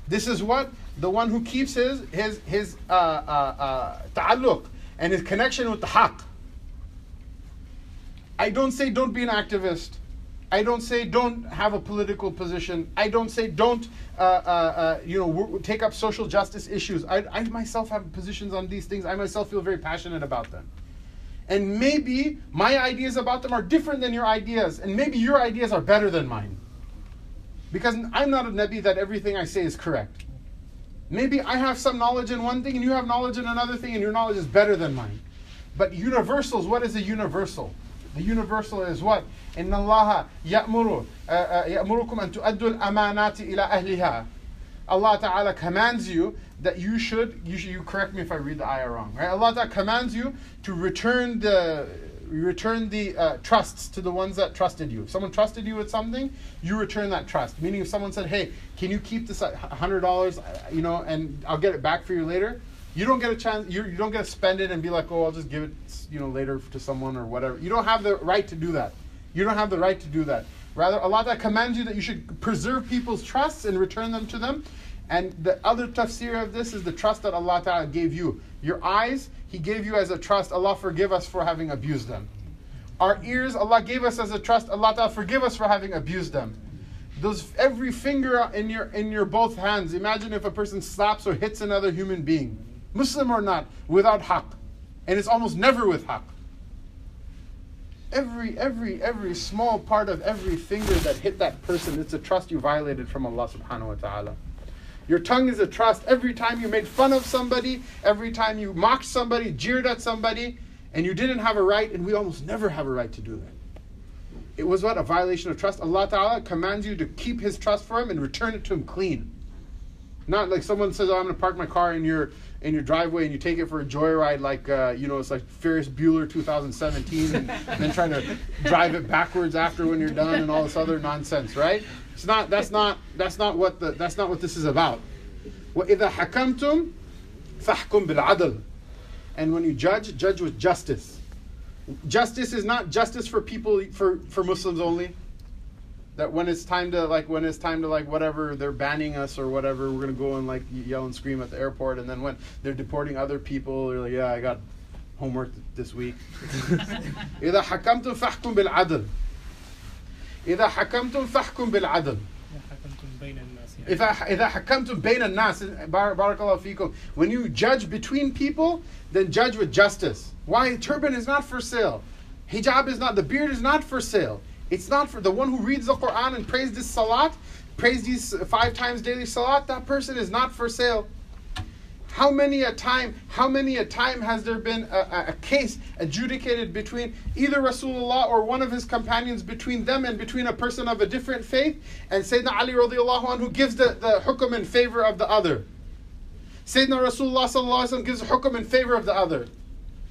This is what the one who keeps his his his uh, uh, uh, and his connection with the haqq. I don't say don't be an activist. I don't say don't have a political position. I don't say don't, uh, uh, uh, you know, take up social justice issues. I, I myself have positions on these things. I myself feel very passionate about them. And maybe my ideas about them are different than your ideas, and maybe your ideas are better than mine. Because I'm not a Nabi that everything I say is correct. Maybe I have some knowledge in one thing and you have knowledge in another thing and your knowledge is better than mine. But universals, what is a universal? The universal is what? إن الله يأمر يأمركم أن تؤدوا الأمانات إلى أهلها. Allah Ta'ala commands you that you should, you should, you correct me if I read the ayah wrong, right? Allah Ta'ala commands you to return the, return the uh, trusts to the ones that trusted you. If someone trusted you with something, you return that trust. Meaning if someone said, hey, can you keep this $100, uh, you know, and I'll get it back for you later, you don't get a chance, you, you don't get to spend it and be like, oh, I'll just give it, you know, later to someone or whatever. You don't have the right to do that. You don't have the right to do that. Rather, Allah Ta'ala commands you that you should preserve people's trusts and return them to them. And the other tafsir of this is the trust that Allah Ta'ala gave you. Your eyes, He gave you as a trust. Allah forgive us for having abused them. Our ears, Allah gave us as a trust. Allah Ta'ala forgive us for having abused them. Those every finger in your in your both hands. Imagine if a person slaps or hits another human being, Muslim or not, without haqq. And it's almost never with haqq. Every every every small part of every finger that hit that person, it's a trust you violated from Allah subhanahu wa ta'ala. Your tongue is a trust. Every time you made fun of somebody, every time you mocked somebody, jeered at somebody, and you didn't have a right, and we almost never have a right to do that. It was what? A violation of trust. Allah Ta'ala commands you to keep His trust for Him and return it to Him clean. Not like someone says, oh, I'm going to park my car in your in your driveway and you take it for a joyride like uh, you know it's like Ferris Bueller 2017 and, and then trying to drive it backwards after when you're done and all this other nonsense, right? It's not. That's not. That's not what the. That's not what this is about. وَإِذَا حَكَمْتُمْ فَحْكُمْ بِالْعَدْلِ And when you judge, judge with justice. Justice is not justice for people for for Muslims only. That when it's time to like when it's time to like whatever they're banning us or whatever, we're gonna go and like yell and scream at the airport, and then when they're deporting other people, they're like, yeah, I got homework this week. إذا حكمتم فاحكم بالعدل. إذا حكمتم فاحكم بالعدل إذا إذا حكمتم بين الناس بارك الله فيكم when you judge between people then judge with justice why turban is not for sale hijab is not the beard is not for sale it's not for the one who reads the Quran and prays this salat prays these five times daily salat that person is not for sale how many a time, how many a time has there been a, a, case adjudicated between either Rasulullah or one of his companions between them and between a person of a different faith and Sayyidina Ali radiallahu anhu who gives the, the hukum in favor of the other. Sayyidina Rasulullah gives hukum in favor of the other.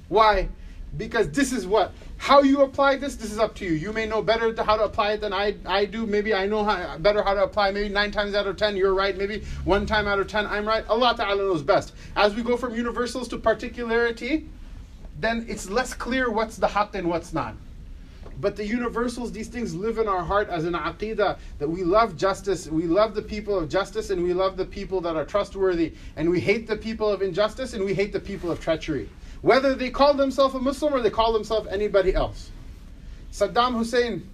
Why? Because this is what how you apply this, this is up to you. You may know better how to apply it than I, I do. Maybe I know how, better how to apply. Maybe nine times out of ten you're right. Maybe one time out of ten I'm right. Allah Ta'ala knows best. As we go from universals to particularity, then it's less clear what's the haqq and what's not. But the universals, these things live in our heart as an aqidah that we love justice, we love the people of justice, and we love the people that are trustworthy, and we hate the people of injustice, and we hate the people of treachery whether they call themselves a Muslim or they call themselves anybody else. Saddam Hussein,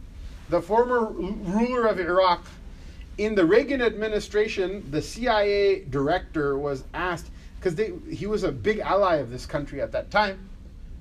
the former ruler of Iraq, in the Reagan administration, the CIA director was asked, because he was a big ally of this country at that time,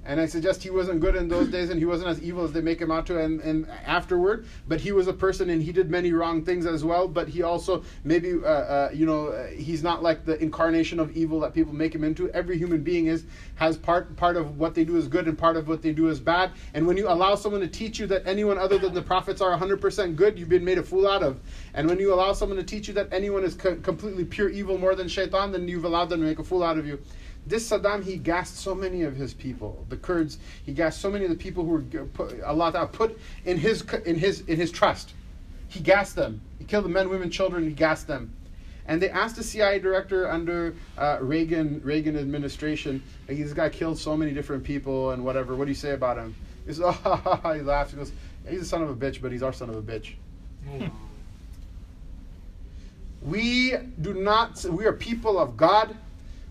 and I suggest he wasn't good in those days and he wasn't as evil as they make him out to and, and afterward. But he was a person and he did many wrong things as well. But he also, maybe, uh, uh, you know, uh, he's not like the incarnation of evil that people make him into. Every human being is has part part of what they do is good and part of what they do is bad. And when you allow someone to teach you that anyone other than the prophets are 100% good, you've been made a fool out of. And when you allow someone to teach you that anyone is co- completely pure evil more than shaitan, then you've allowed them to make a fool out of you. This Saddam, he gassed so many of his people, the Kurds. He gassed so many of the people who were put, Allah put in his in his in his trust. He gassed them. He killed the men, women, children. He gassed them. And they asked the CIA director under uh, Reagan Reagan administration, like, this guy killed so many different people and whatever. What do you say about him? He says, oh, he laughs. He goes, he's a son of a bitch, but he's our son of a bitch. Oh. we do not. We are people of God.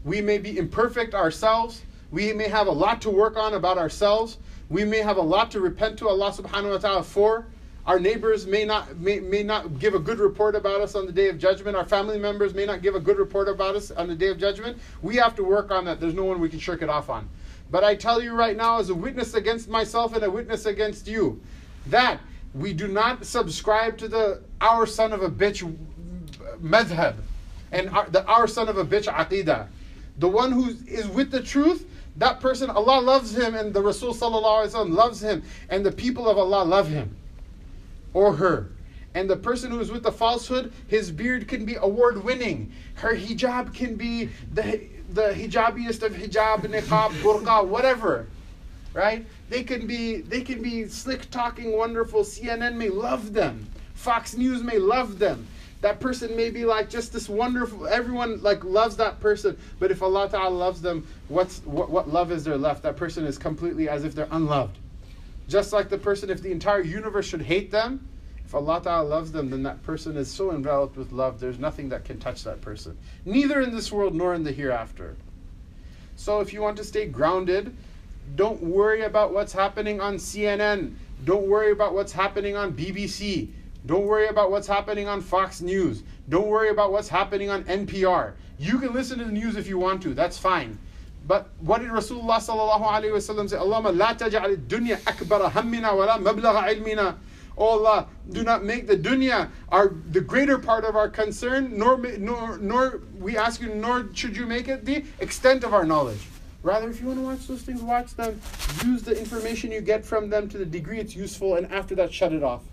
We may be imperfect ourselves. We may have a lot to work on about ourselves. We may have a lot to repent to Allah subhanahu wa ta'ala for. Our neighbors may not, may, may not give a good report about us on the day of judgment. Our family members may not give a good report about us on the day of judgment. We have to work on that. There's no one we can shirk it off on. But I tell you right now, as a witness against myself and a witness against you, that We do not subscribe to the our son of a bitch uh, madhab and our, the our son of a bitch aqidah. The one who is with the truth, that person, Allah loves him and the Rasul loves him and the people of Allah love him or her. And the person who is with the falsehood, his beard can be award winning. Her hijab can be the, the hijabiest of hijab, niqab, burqa, whatever. Right? They can be they can be slick talking, wonderful. CNN may love them. Fox News may love them that person may be like just this wonderful everyone like loves that person but if allah ta'ala loves them what's what, what love is there left? That person is completely as if they're unloved. Just like the person if the entire universe should hate them if allah ta'ala loves them then that person is so enveloped with love there's nothing that can touch that person. Neither in this world nor in the hereafter. So if you want to stay grounded don't worry about what's happening on cnn don't worry about what's happening on bbc don't worry about what's happening on Fox News. Don't worry about what's happening on NPR. You can listen to the news if you want to. That's fine. But what did Rasulullah sallallahu alaihi wasallam say? Allahumma la taj'al dunya akbara hammina wa la mablagha ilmina. Oh Allah, do not make the dunya our the greater part of our concern, nor nor nor we ask you, nor should you make it the extent of our knowledge. Rather, if you want to watch those things, watch them. Use the information you get from them to the degree it's useful, and after that, shut it off.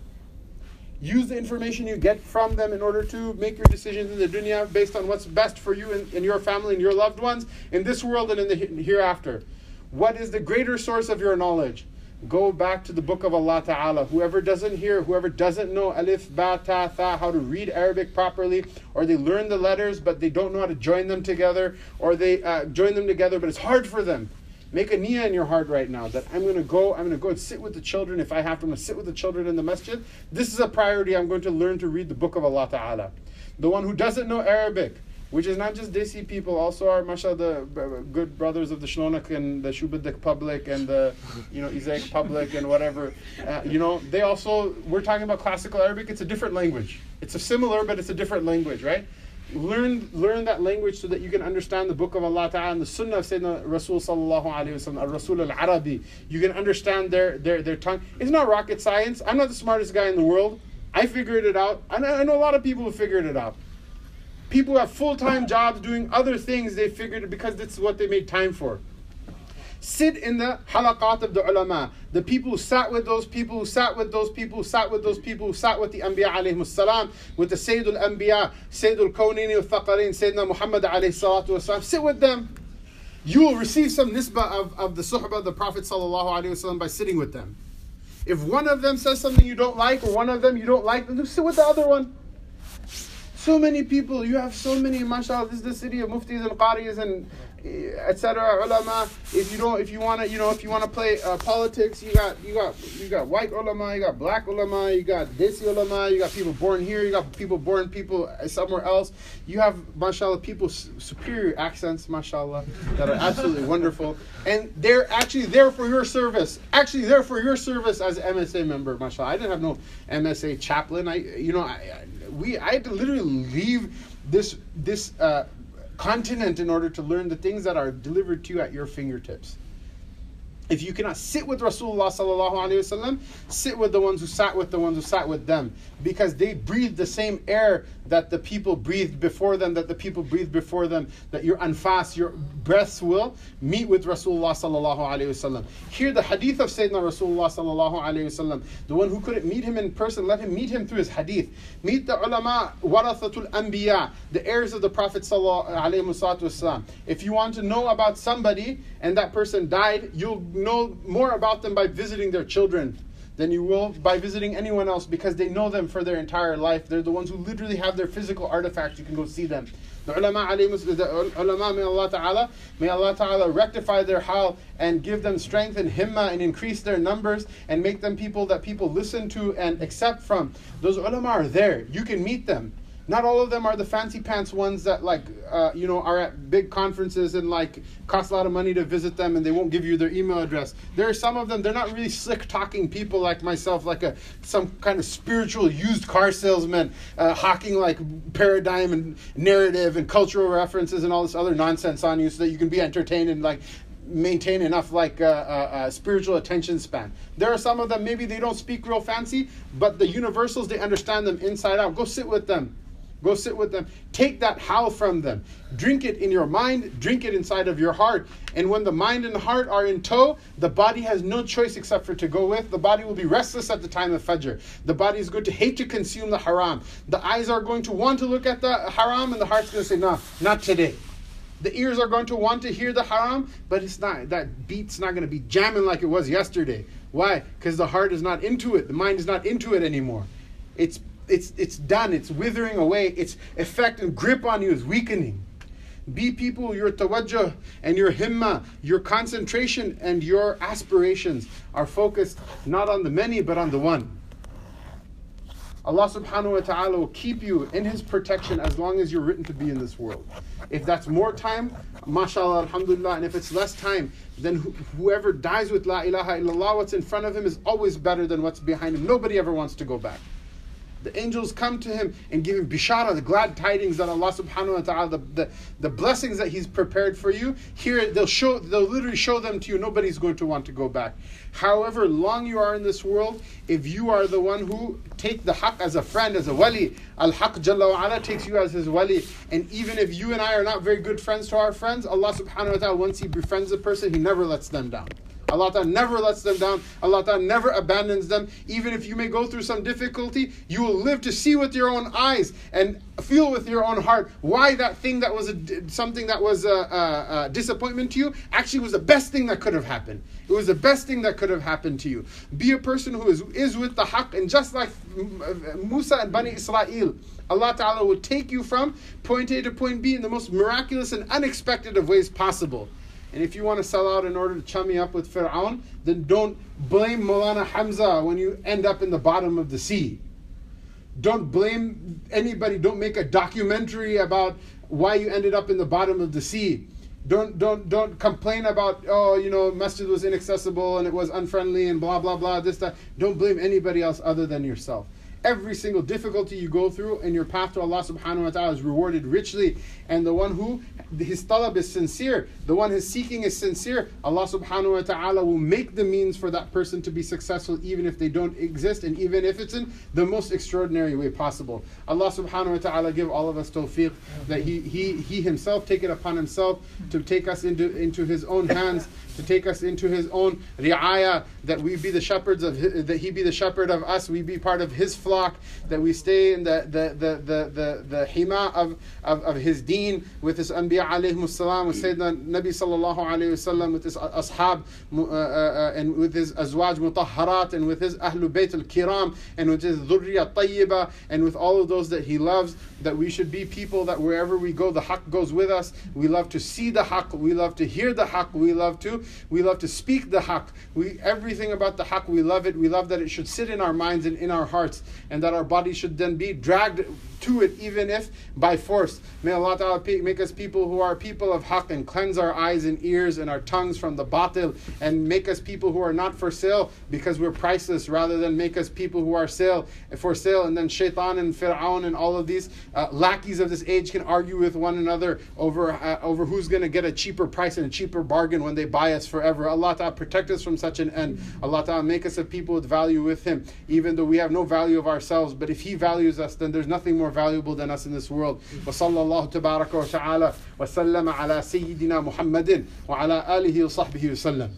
Use the information you get from them in order to make your decisions in the dunya based on what's best for you and, and your family and your loved ones in this world and in the hereafter. What is the greater source of your knowledge? Go back to the book of Allah Ta'ala. Whoever doesn't hear, whoever doesn't know alif, ba, ta, tha, how to read Arabic properly, or they learn the letters but they don't know how to join them together, or they uh, join them together but it's hard for them Make a niyyah in your heart right now that I'm going to go, I'm going to go and sit with the children if I have to. I'm going to sit with the children in the masjid. This is a priority. I'm going to learn to read the book of Allah Ta'ala. The one who doesn't know Arabic, which is not just Desi people, also our, mashallah, the good brothers of the Shlonak and the Shubadik public and the, you know, Izak public and whatever. Uh, you know, they also, we're talking about classical Arabic, it's a different language. It's a similar, but it's a different language, right? Learn learn that language so that you can understand the book of Allah Ta'ala and the Sunnah of Sayyidina Rasul Sallallahu Alaihi Wasallam, Rasul al Arabi. You can understand their, their, their tongue. It's not rocket science. I'm not the smartest guy in the world. I figured it out. I know, I know a lot of people who figured it out. People who have full time jobs doing other things, they figured it because that's what they made time for sit in the halaqat of the ulama. The people who sat with those people, who sat with those people, who sat with those people, who sat with the Anbiya alayhi salam, with the Sayyidul Anbiya, Sayyidul Kawnini al Thaqarin, Sayyidina Muhammad alayhi salatu wasalam. Sit with them. You will receive some nisbah of, of the suhbah of the Prophet sallallahu alayhi wasallam by sitting with them. If one of them says something you don't like, or one of them you don't like, then sit with the other one. So many people, you have so many, mashallah, this is the city of muftis and qaris and etc. Ulama. If you don't, if you want to, you know, if you want to play uh, politics, you got you got you got white ulama, you got black ulama, you got this ulama, you got people born here, you got people born people somewhere else. You have, mashallah, people superior accents, mashallah, that are absolutely wonderful, and they're actually there for your service. Actually, there for your service as MSA member, mashallah. I didn't have no MSA chaplain. I, you know, I, I we I had to literally leave this this. Uh, continent in order to learn the things that are delivered to you at your fingertips. If you cannot sit with Rasulullah sallallahu alaihi wasallam, sit with the ones who sat with the ones who sat with them, because they breathe the same air that the people breathed before them, that the people breathed before them, that your anfas, your breaths will meet with Rasulullah sallallahu alaihi wasallam. Hear the hadith of Sayyidina Rasulullah sallallahu alaihi wasallam. The one who couldn't meet him in person, let him meet him through his hadith. Meet the ulama, warathatul anbiya, the heirs of the Prophet sallallahu alaihi wasallam. If you want to know about somebody and that person died, you'll know more about them by visiting their children than you will by visiting anyone else because they know them for their entire life. They're the ones who literally have their physical artifacts. You can go see them. The ulama, the ulama may Allah Ta'ala, may Allah Ta'ala rectify their hal and give them strength and himma and increase their numbers and make them people that people listen to and accept from. Those ulama are there. You can meet them. Not all of them are the fancy pants ones that like uh, you know are at big conferences and like cost a lot of money to visit them and they won't give you their email address. There are some of them they're not really slick talking people like myself, like a some kind of spiritual used car salesman uh, hawking like paradigm and narrative and cultural references and all this other nonsense on you so that you can be entertained and like maintain enough like uh, uh, uh, spiritual attention span. There are some of them maybe they don't speak real fancy, but the universals they understand them inside out. Go sit with them. Go sit with them. Take that how from them. Drink it in your mind, drink it inside of your heart. And when the mind and the heart are in tow, the body has no choice except for to go with. The body will be restless at the time of Fajr. The body is going to hate to consume the haram. The eyes are going to want to look at the haram, and the heart's going to say, No, not today. The ears are going to want to hear the haram, but it's not that beat's not going to be jamming like it was yesterday. Why? Because the heart is not into it. The mind is not into it anymore. It's it's it's done. It's withering away. Its effect and grip on you is weakening. Be people, your tawajjuh and your himma, your concentration and your aspirations are focused not on the many but on the one. Allah subhanahu wa ta'ala will keep you in His protection as long as you're written to be in this world. If that's more time, mashallah, alhamdulillah, and if it's less time, then wh- whoever dies with La ilaha illallah, what's in front of him is always better than what's behind him. Nobody ever wants to go back. The angels come to him and give him bishara, the glad tidings that Allah subhanahu wa ta'ala, the, the, the blessings that He's prepared for you. Here they'll show they'll literally show them to you. Nobody's going to want to go back. However long you are in this world, if you are the one who take the haqq as a friend, as a wali, al haqq jalla wa ala takes you as his wali. And even if you and I are not very good friends to our friends, Allah subhanahu wa ta'ala, once He befriends a person, He never lets them down. Allah Ta'ala never lets them down. Allah Ta'ala never abandons them. Even if you may go through some difficulty, you will live to see with your own eyes and feel with your own heart why that thing that was a, something that was a, a, a disappointment to you actually was the best thing that could have happened. It was the best thing that could have happened to you. Be a person who is, is with the haqq, and just like uh, Musa and Bani Israel, Allah Ta'ala will take you from point A to point B in the most miraculous and unexpected of ways possible. And if you want to sell out in order to chummy up with Fir'aun, then don't blame Molana Hamza when you end up in the bottom of the sea. Don't blame anybody. Don't make a documentary about why you ended up in the bottom of the sea. Don't don't don't complain about oh you know masjid was inaccessible and it was unfriendly and blah blah blah this that. Don't blame anybody else other than yourself. Every single difficulty you go through and your path to Allah subhanahu wa ta'ala is rewarded richly. And the one who his talab is sincere, the one his seeking is sincere, Allah subhanahu wa ta'ala will make the means for that person to be successful even if they don't exist and even if it's in the most extraordinary way possible. Allah subhanahu wa ta'ala give all of us tawfiq that he, he, he himself take it upon himself to take us into, into his own hands, to take us into his own ri'ayah, that we be the shepherds of his, that he be the shepherd of us, we be part of his flock, that we stay in the the the the the, the hima of, of, of his deen with his anbiya alayhi salam, with Sayyidina Nabi sallallahu alayhi wasallam, with his ashab uh, uh, and with his azwaj mutahharat and with his ahlul bayt al kiram and with his dhurriya tayyiba and with all of those that he loves, that we should be people that wherever we go, the haqq goes with us. We love to see the haqq, we love to hear the haqq, we love to we love to speak the haqq. We everything about the haqq, we love it. We love that it should sit in our minds and in our hearts, and that our body should then be dragged to it, even if by force. May Allah Ta'ala make us people who are people of haqq and cleanse our eyes and ears and our tongues from the batil and make us people who are not for sale because we're priceless rather than make us people who are sale for sale and then shaitan and fir'aun and all of these uh, lackeys of this age can argue with one another over uh, over who's going to get a cheaper price and a cheaper bargain when they buy us forever. Allah Ta'ala protect us from such an end. Allah Ta'ala make us a people with value with him even though we have no value of ourselves but if he values us then there's nothing more valuable than us in this world. وصلى الله تبارك وتعالى وسلم على سيدنا محمد وعلى آله وصحبه وسلم